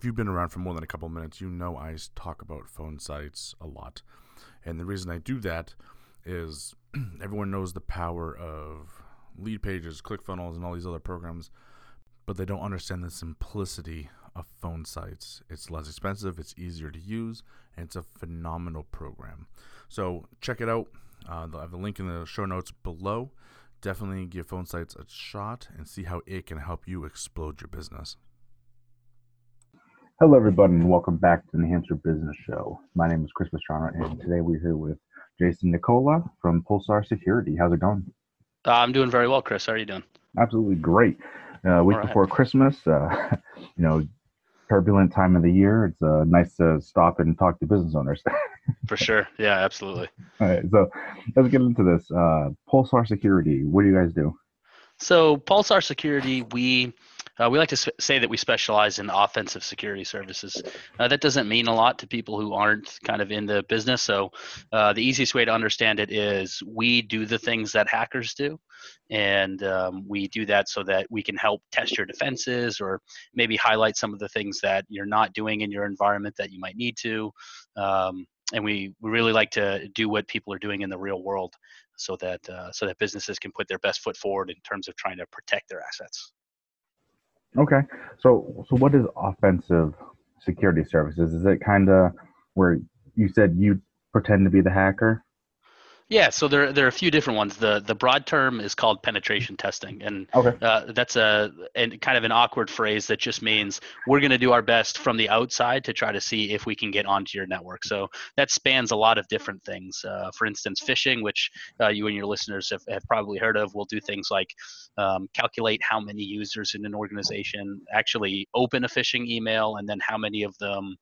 if you've been around for more than a couple minutes, you know I talk about Phonesites a lot. And the reason I do that is everyone knows the power of Leadpages, ClickFunnels, and all these other programs, but they don't understand the simplicity of Phonesites. It's less expensive, it's easier to use, and it's a phenomenal program. So check it out. Uh, I have the link in the show notes below. Definitely give Phonesites a shot and see how it can help you explode your business. Hello, everybody, and welcome back to the New Hampshire Business Show. My name is Chris Pastrana, and today we're here with Jason Nicola from Pulsar Security. How's it going? Uh, I'm doing very well, Chris. How are you doing? Absolutely great. Uh, week right. before Christmas, uh, you know, turbulent time of the year. It's uh, nice to stop and talk to business owners. For sure. Yeah, absolutely. All right. So let's get into this. Uh, Pulsar Security, what do you guys do? So, Pulsar Security, we uh, we like to sp- say that we specialize in offensive security services. Uh, that doesn't mean a lot to people who aren't kind of in the business. So, uh, the easiest way to understand it is we do the things that hackers do, and um, we do that so that we can help test your defenses or maybe highlight some of the things that you're not doing in your environment that you might need to. Um, and we, we really like to do what people are doing in the real world so that uh, so that businesses can put their best foot forward in terms of trying to protect their assets. Okay. So so what is offensive security services? Is it kind of where you said you pretend to be the hacker? Yeah, so there there are a few different ones. The the broad term is called penetration testing, and okay. uh, that's a and kind of an awkward phrase that just means we're going to do our best from the outside to try to see if we can get onto your network. So that spans a lot of different things. Uh, for instance, phishing, which uh, you and your listeners have, have probably heard of, will do things like um, calculate how many users in an organization actually open a phishing email, and then how many of them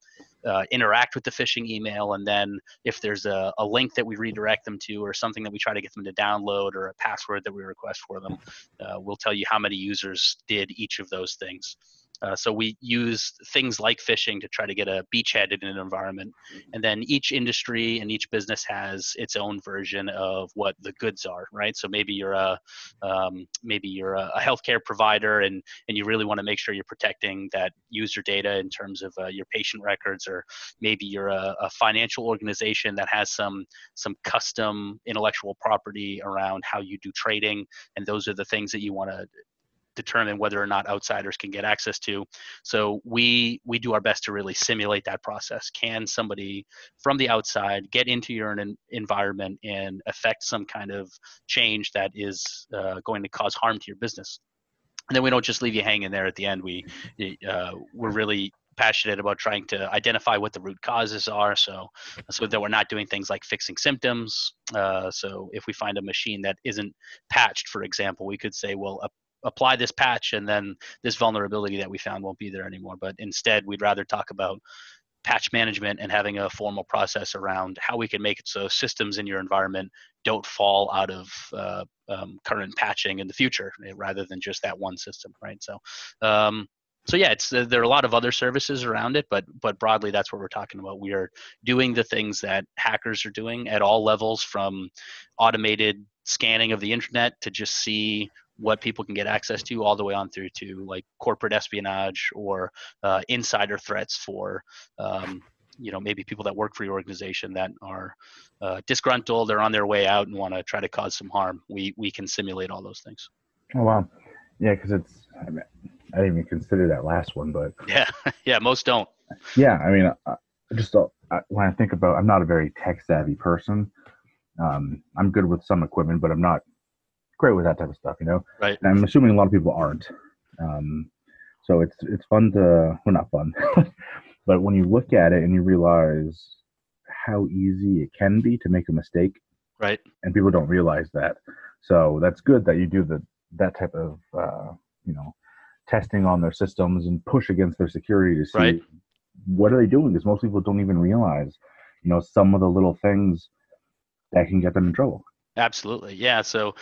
uh, interact with the phishing email and then if there's a, a, link that we redirect them to or something that we try to get them to download or a password that we request for them uh, we'll tell you how many users did each of those things uh, so we use things like phishing to try to get a beachhead in an environment, and then each industry and each business has its own version of what the goods are, right? So maybe you're a um, maybe you're a, a, healthcare provider, and and you really want to make sure you're protecting that user data in terms of uh, your patient records, or maybe you're a, a financial organization that has some some custom intellectual property around how you do trading, and those are the things that you want to determine whether or not outsiders can get access to. So we we do our best to really simulate that process. Can somebody from the outside get into your environment and affect some kind of change that is uh, going to cause harm to your business? And then we don't just leave you hanging there at the end. We uh, we're really passionate about trying to identify what the root causes are so so that we're not doing things like fixing symptoms uh, so if we find a machine that isn't patched for example we could say well a, apply this patch and then this vulnerability that we found won't be there anymore. But instead, we'd rather talk about patch management and having a formal process around how we can make it so systems in your environment don't fall out of uh, um, current patching in the future eh, rather than just that one system right so um, so yeah it's uh, there are a lot of other services around it but but broadly that's what we're talking about we are doing the things that hackers are doing at all levels from automated scanning of the internet to just see what people can get access to all the way on through to like corporate espionage or uh, insider threats for um, you know maybe people that work for your organization that are uh, disgruntled they're on their way out and want to try to cause some harm. We we can simulate all those things. Oh wow. Yeah because it's I, mean, I, didn't even consider that last one but yeah yeah most don't. Yeah i mean uh, just uh, when i think about i'm not a very tech savvy person. Um, i'm good with some equipment but i'm not great with that type of stuff, you know. Right. And I'm assuming a lot of people aren't. Um, so it's it's fun to well not fun, but when you look at it and you realize how easy it can be to make a mistake. Right. And people don't realize that. So that's good that you do the that type of uh, you know testing on their systems and push against their security to see right. what are they doing because most people don't even realize you know some of the little things that can get them in trouble absolutely yeah so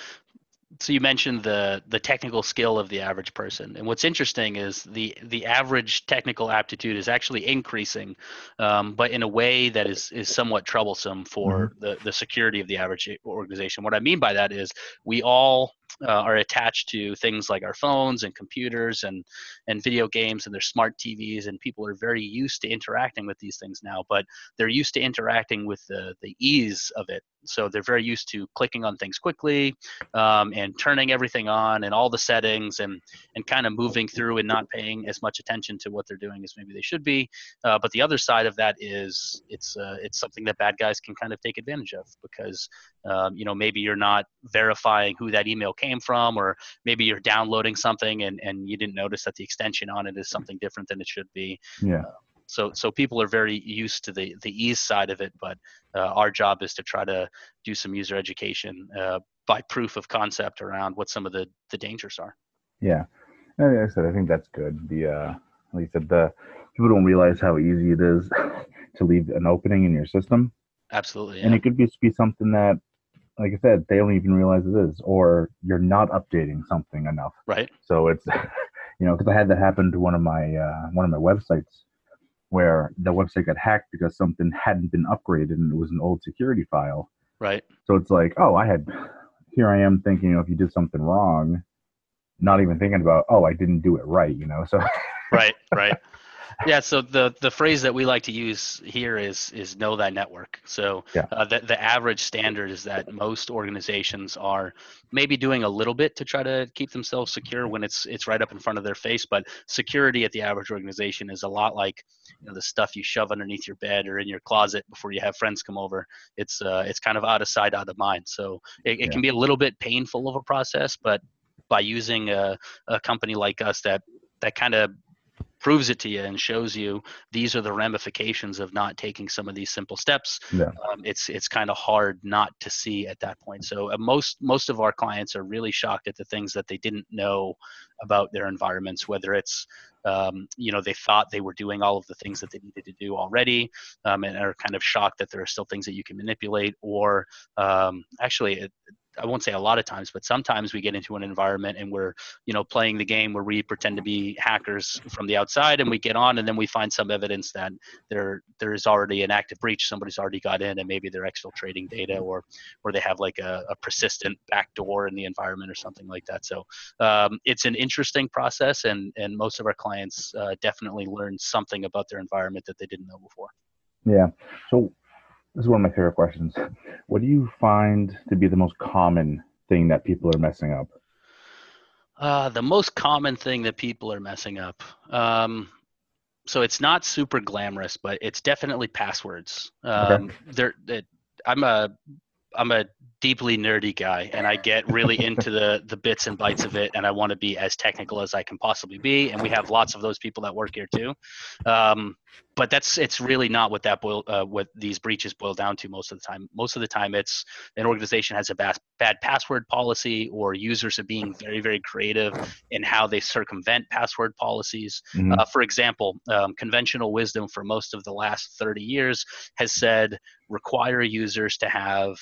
so you mentioned the the technical skill of the average person and what's interesting is the the average technical aptitude is actually increasing um, but in a way that is is somewhat troublesome for mm-hmm. the the security of the average organization what i mean by that is we all uh, are attached to things like our phones and computers and and video games and their smart TVs and people are very used to interacting with these things now but they're used to interacting with the the ease of it. So they're very used to clicking on things quickly um, and turning everything on and all the settings and and kind of moving through and not paying as much attention to what they're doing as maybe they should be. Uh, but the other side of that is it's uh, it's something that bad guys can kind of take advantage of because um, you know maybe you're not verifying who that email came from or maybe you're downloading something and, and you didn't notice that the extension on it is something different than it should be. Yeah. Uh, so so people are very used to the the ease side of it but uh, our job is to try to do some user education uh, by proof of concept around what some of the the dangers are. Yeah. Like i said i think that's good. The uh like you said the people don't realize how easy it is to leave an opening in your system. Absolutely yeah. and it could be, be something that like I said, they don't even realize it is, or you're not updating something enough. Right. So it's, you know, because I had that happen to one of my uh, one of my websites where the website got hacked because something hadn't been upgraded and it was an old security file. Right. So it's like, oh, I had, here I am thinking, you know, if you did something wrong, not even thinking about, oh, I didn't do it right, you know. So. right. Right yeah so the the phrase that we like to use here is is know thy network so yeah. uh, the, the average standard is that most organizations are maybe doing a little bit to try to keep themselves secure when it's it's right up in front of their face but security at the average organization is a lot like you know the stuff you shove underneath your bed or in your closet before you have friends come over it's uh it's kind of out of sight out of mind so it, it yeah. can be a little bit painful of a process but by using a, a company like us that that kind of proves it to you and shows you these are the ramifications of not taking some of these simple steps yeah. um, it's it's kind of hard not to see at that point so uh, most most of our clients are really shocked at the things that they didn't know about their environments whether it's um, you know they thought they were doing all of the things that they needed to do already um, and are kind of shocked that there are still things that you can manipulate or um, actually it, I won't say a lot of times, but sometimes we get into an environment and we're, you know, playing the game where we pretend to be hackers from the outside and we get on and then we find some evidence that there there is already an active breach. Somebody's already got in and maybe they're exfiltrating data or or they have like a, a persistent backdoor in the environment or something like that. So um, it's an interesting process and and most of our clients uh, definitely learn something about their environment that they didn't know before. Yeah. So this is one of my favorite questions. What do you find to be the most common thing that people are messing up? Uh, the most common thing that people are messing up. Um, so it's not super glamorous, but it's definitely passwords. Um, okay. There, I'm a I'm a deeply nerdy guy and I get really into the the bits and bytes of it and I want to be as technical as I can possibly be and we have lots of those people that work here too. Um, but that's it's really not what that boil uh, what these breaches boil down to most of the time. Most of the time it's an organization has a bad, bad password policy or users are being very very creative in how they circumvent password policies. Mm-hmm. uh, for example um, conventional wisdom for most of the last 30 years has said require users to have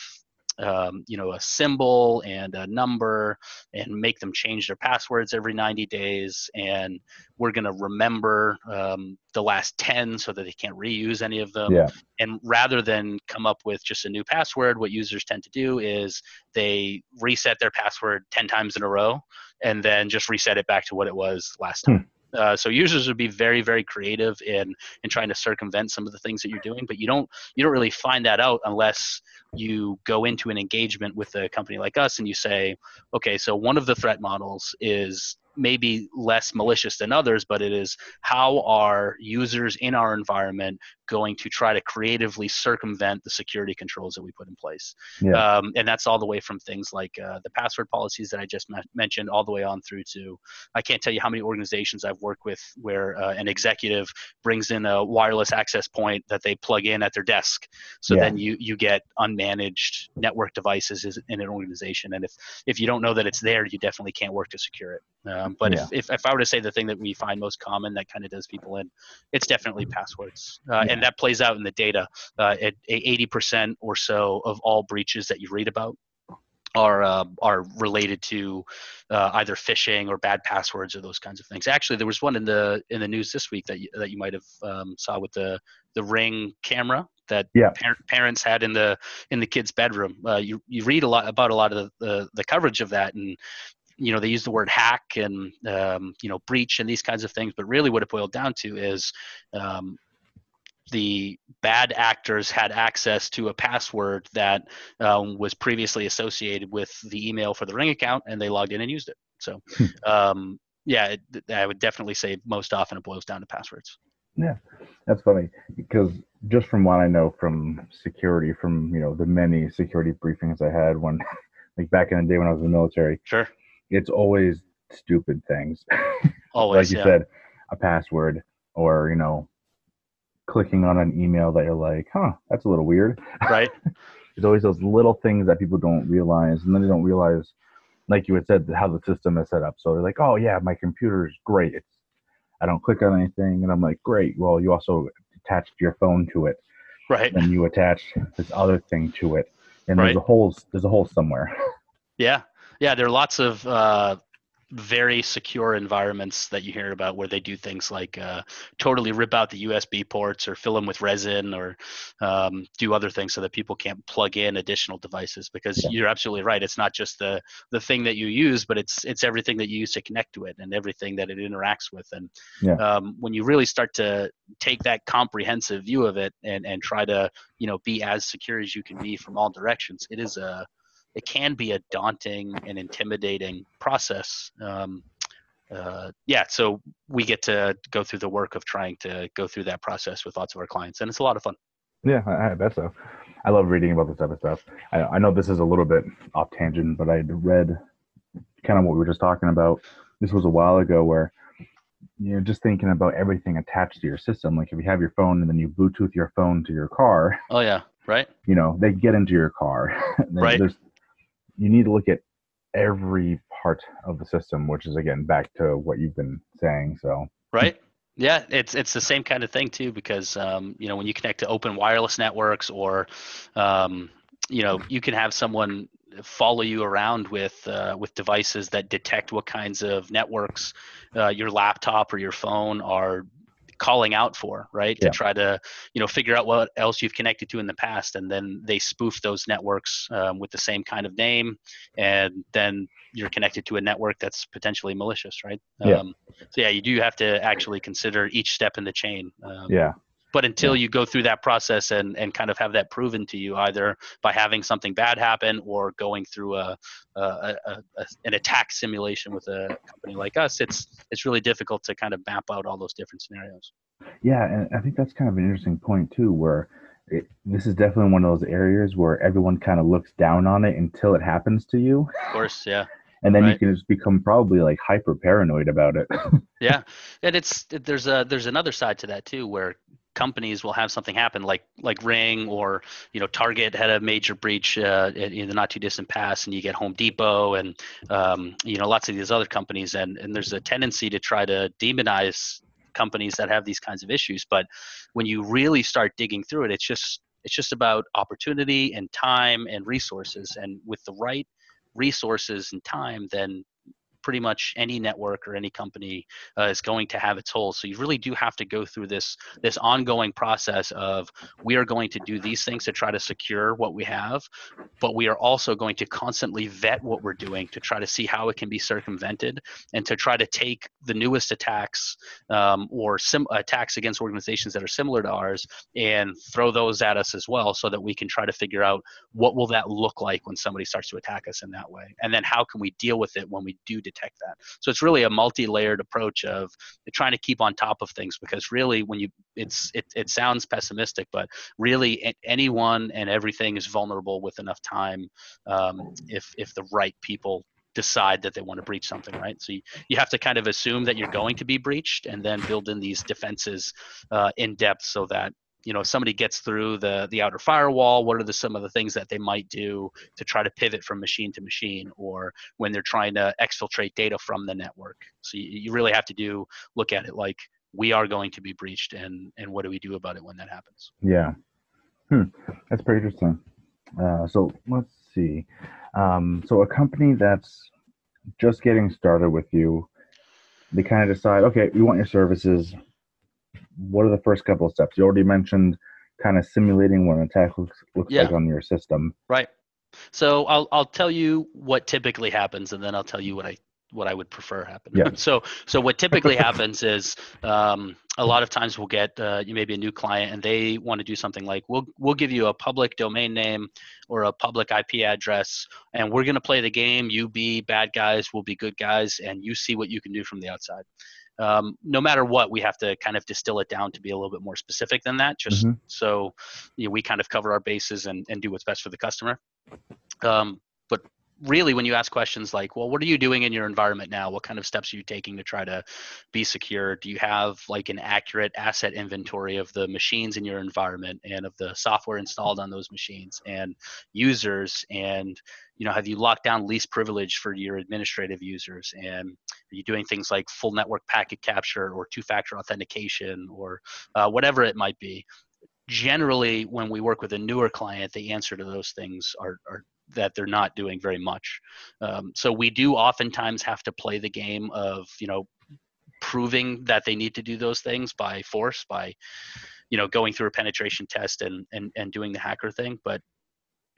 um, you know a symbol and a number and make them change their passwords every 90 days and we're going to remember um, the last 10 so that they can't reuse any of them yeah. and rather than come up with just a new password what users tend to do is they reset their password 10 times in a row and then just reset it back to what it was last time hmm. Uh, so users would be very, very creative in in trying to circumvent some of the things that you're doing, but you don't you don't really find that out unless you go into an engagement with a company like us and you say, okay, so one of the threat models is maybe less malicious than others, but it is how are users in our environment going to try to creatively circumvent the security controls that we put in place. Yeah. Um, and that's all the way from things like uh, the password policies that I just ma- mentioned, all the way on through to I can't tell you how many organizations I've worked with where uh, an executive brings in a wireless access point that they plug in at their desk. So yeah. then you you get unmanaged network devices in an organization, and if if you don't know that it's there, you definitely can't work to secure it. Um, but yeah. if, if, if I were to say the thing that we find most common that kind of does people in, it's definitely passwords. Uh, and that plays out in the data. Uh, at 80% or so of all breaches that you read about are uh, are related to uh, either phishing or bad passwords or those kinds of things. Actually, there was one in the in the news this week that you, that you might have um, saw with the the Ring camera that yeah. par- parents had in the in the kids' bedroom. Uh, you you read a lot about a lot of the, the, the coverage of that, and you know they use the word hack and um, you know breach and these kinds of things. But really, what it boiled down to is um, the bad actors had access to a password that um, was previously associated with the email for the ring account and they logged in and used it so hmm. um, yeah it, i would definitely say most often it boils down to passwords yeah that's funny because just from what i know from security from you know the many security briefings i had when like back in the day when i was in the military sure it's always stupid things always like you yeah. said a password or you know clicking on an email that you're like, huh, that's a little weird. Right. There's always those little things that people don't realize, and then they don't realize, like you had said, how the system is set up. So they're like, oh yeah, my computer is great. It's I don't click on anything, and I'm like, great. Well, you also attached your phone to it, right? And you attach this other thing to it, and right. there's a hole. There's a hole somewhere. Yeah, yeah. There are lots of uh, very secure environments that you hear about where they do things like uh, totally rip out the USB ports or fill them with resin or um, do other things so that people can't plug in additional devices because yeah. you're absolutely right. It's not just the the thing that you use, but it's it's everything that you use to connect to it and everything that it interacts with. And yeah. um, when you really start to take that comprehensive view of it and and try to you know be as secure as you can be from all directions, it is a it can be a daunting and intimidating process. Um, uh, yeah, so we get to go through the work of trying to go through that process with lots of our clients, and it's a lot of fun. Yeah, I, I bet so. I love reading about this type of stuff. I, I know this is a little bit off tangent, but I read kind of what we were just talking about. This was a while ago where you know just thinking about everything attached to your system. Like if you have your phone and then you Bluetooth your phone to your car. Oh yeah, right. You know they get into your car. right. There's you need to look at every part of the system, which is again back to what you've been saying. So right. Yeah, it's it's the same kind of thing too because um, you know when you connect to open wireless networks or um, you know you can have someone follow you around with uh, with devices that detect what kinds of networks uh, your laptop or your phone are calling out for right yeah. to try to you know figure out what else you've connected to in the past and then they spoof those networks um, with the same kind of name and then you're connected to a network that's potentially malicious right yeah. Um, so yeah you do have to actually consider each step in the chain um, yeah but until yeah. you go through that process and, and kind of have that proven to you either by having something bad happen or going through a, a, a, a, an attack simulation with a company like us it's it's really difficult to kind of map out all those different scenarios yeah and i think that's kind of an interesting point too where it, this is definitely one of those areas where everyone kind of looks down on it until it happens to you of course yeah and then right. you can just become probably like hyper paranoid about it yeah and it's there's a there's another side to that too where companies will have something happen like like ring or you know target had a major breach uh, in the not too distant past and you get home depot and um, you know lots of these other companies and and there's a tendency to try to demonize companies that have these kinds of issues. But when you really start digging through it it's just it's just about opportunity and time and resources. And with the right resources and time then pretty much any network or any company uh, is going to have its holes. So you really do have to go through this this ongoing process of we are going to do these things to try to secure what we have, but we are also going to constantly vet what we're doing to try to see how it can be circumvented and to try to take the newest attacks um, or sim- attacks against organizations that are similar to ours and throw those at us as well so that we can try to figure out what will that look like when somebody starts to attack us in that way and then how can we deal with it when we do detect that. So it's really a multi-layered approach of trying to keep on top of things because really when you it's it, it sounds pessimistic, but really anyone and everything is vulnerable with enough time um, if if the right people decide that they want to breach something, right? So you, you have to kind of assume that you're going to be breached and then build in these defenses uh, in depth so that you know if somebody gets through the the outer firewall what are the some of the things that they might do to try to pivot from machine to machine or when they're trying to exfiltrate data from the network? So you, you really have to do look at it like we are going to be breached and and what do we do about it when that happens? Yeah. Hmm. that's pretty interesting. Uh, so let's see. Um, so a company that's just getting started with you they kind of decide okay we want your services what are the first couple of steps? You already mentioned kind of simulating what an attack looks looks Yeah. like on your system. Right. So I'll I'll tell you what typically happens, and then I'll tell you what I what I would prefer happen. Yeah. so so what typically happens is um, a lot of times we'll get uh, you maybe a new client, and they want to do something like we'll we'll give you a public domain name or a public IP address, and we're gonna play the game. You be bad guys, we'll be good guys, and you see what you can do from the outside. Um, no matter what, we have to kind of distill it down to be a little bit more specific than that, just Mhm. so you know, we kind of cover our bases and, and do what's best for the customer. Um, but really, when you ask questions like, well, what are you doing in your environment now? What kind of steps are you taking to try to be secure? Do you have like an accurate asset inventory of the machines in your environment and of the software installed on those machines and users? And you know, have you locked down least privilege for your administrative users? And are you doing things like full network packet capture or two-factor authentication or uh, whatever it might be? generally when we work with a newer client the answer to those things are, are that they're not doing very much. Um, so we do oftentimes have to play the game of you know proving that they need to do those things by force by you know going through a penetration test and and, and doing the hacker thing. But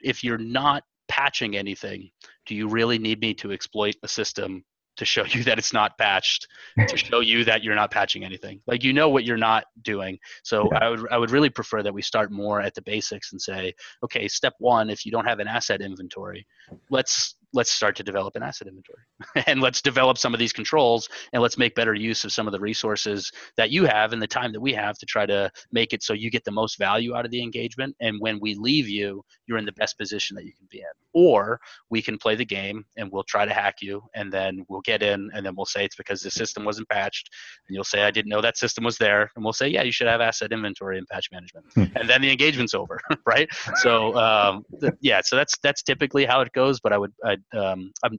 if you're not patching anything do you really need me to exploit a system to show you that it's not patched to show you that you're not patching anything like you know what you're not doing so Yeah. I would I would really prefer that we start more at the basics and say, okay, step one, if you don't have an asset inventory, let's let's start to develop an asset inventory and let's develop some of these controls and let's make better use of some of the resources that you have and the time that we have to try to make it so you get the most value out of the engagement. And when we leave you you're in the best position that you can be in. Or we can play the game and we'll try to hack you and then we'll get in and then we'll say it's because the system wasn't patched. And you'll say i didn't know that system was there. And we'll say yeah you should have asset inventory and patch management. Hmm. and then the engagement's over right? So um, th- yeah so that's that's typically how it goes but i would i um, i'm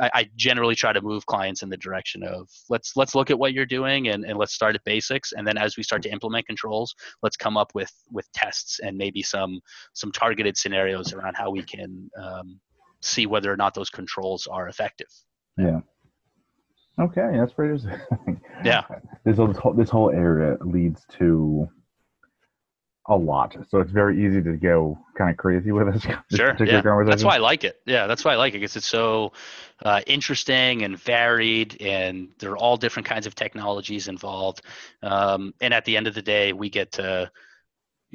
I, I generally try to move clients in the direction of let's let's look at what you're doing and, and let's start at basics and then as we start to implement controls let's come up with with tests and maybe some some targeted scenarios around how we can um, see whether or not those controls are effective Yeah. Okay, that's pretty interesting. Yeah. This whole, this whole this whole area leads to a lot, so it's very easy to go kind of crazy with this, this Sure, particular yeah. conversation. That's why I like it. Yeah, that's why I like it because it's so uh, interesting and varied, and there are all different kinds of technologies involved. Um, and at the end of the day, we get to,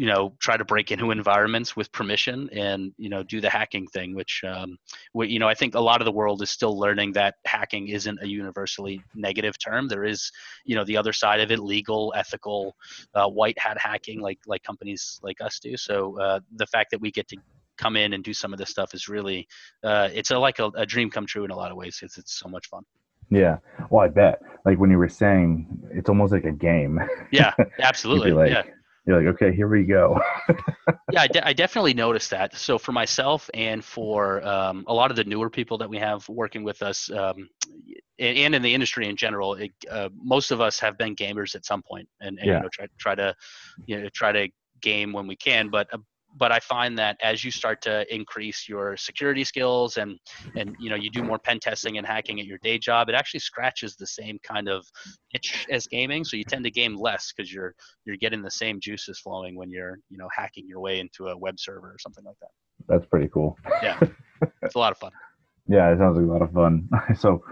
you know, try to break into environments with permission and you know do the hacking thing, which, um, we, you know, I think a lot of the world is still learning that hacking isn't a universally negative term. There is, you know, the other side of it: legal, ethical, uh, white hat hacking, like like companies like us do. So uh, the fact that we get to come in and do some of this stuff is really uh, it's a, like a, a dream come true in a lot of ways it's, it's so much fun Yeah. Well, I bet. Like when you were saying, it's almost like a game. yeah absolutely like, yeah you're like, okay, here we go. yeah I, de- I definitely noticed that so for myself and for um, a lot of the newer people that we have working with us um, and, and in the industry in general it, uh, most of us have been gamers at some point and, and Yeah. you know try, try to you know try to game when we can but uh, but I find that as you start to increase your security skills and and you know you do more pen testing and hacking at your day job, it actually scratches the same kind of itch as gaming. So you tend to game less because you're you're getting the same juices flowing when you're you know hacking your way into a web server or something like that. That's pretty cool. Yeah, it's a lot of fun. Yeah, it sounds like a lot of fun. so,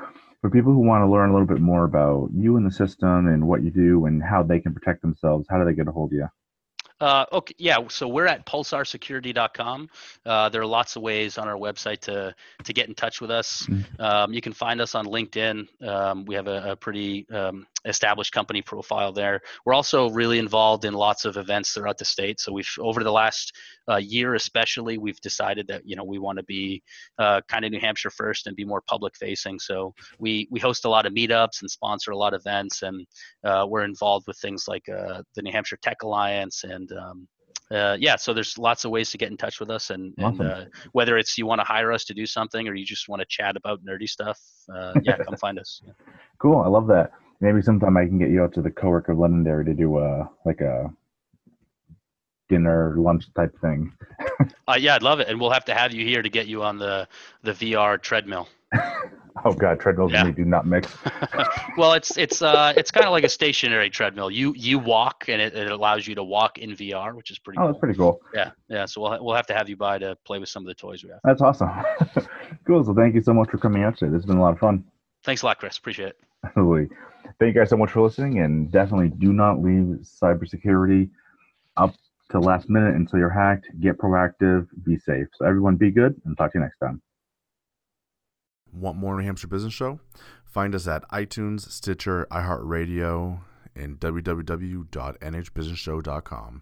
for people who want to learn a little bit more about you and the system and what you do and how they can protect themselves, how do they get a hold of you? Uh, okay, yeah. So we're at pulsarsecurity.com. Uh, there are lots of ways on our website to to get in touch with us. Mhm. Um, you can find us on LinkedIn. Um, we have a, a pretty um, established company profile there. We're also really involved in lots of events throughout the state. So we've over the last uh, year, especially, we've decided that you know we want to be uh, kind of New Hampshire first and be more public facing. So we we host a lot of meetups and sponsor a lot of events, and uh, we're involved with things like uh, the New Hampshire Tech Alliance and um, uh, yeah, so there's lots of ways to get in touch with us, and, and uh, whether it's you want to hire us to do something or you just want to chat about nerdy stuff, uh, yeah, come find us. Yeah. Cool. I love that. Maybe sometime I can get you out to the cowork of Londonderry to do a like a dinner lunch type thing. Uh, yeah, I'd love it, and we'll have to have you here to get you on the the VR treadmill. Oh god, treadmills yeah. and me do not mix. well, it's it's uh it's kind of like a stationary treadmill. You you walk and it, it allows you to walk in VR, which is pretty. Oh, cool. that's pretty cool. Yeah, yeah. So we'll we'll have to have you by to play with some of the toys we have. That's awesome. cool. So thank you so much for coming out today. This has been a lot of fun. Thanks a lot, Chris. Appreciate it. Absolutely. Thank you guys so much for listening, and definitely do not leave cybersecurity up to last minute until you're hacked. Get proactive. Be safe. So everyone, be good, and talk to you next time. Want more New Hampshire Business Show? Find us at iTunes, Stitcher, iHeartRadio, and www.nhbusinessshow.com.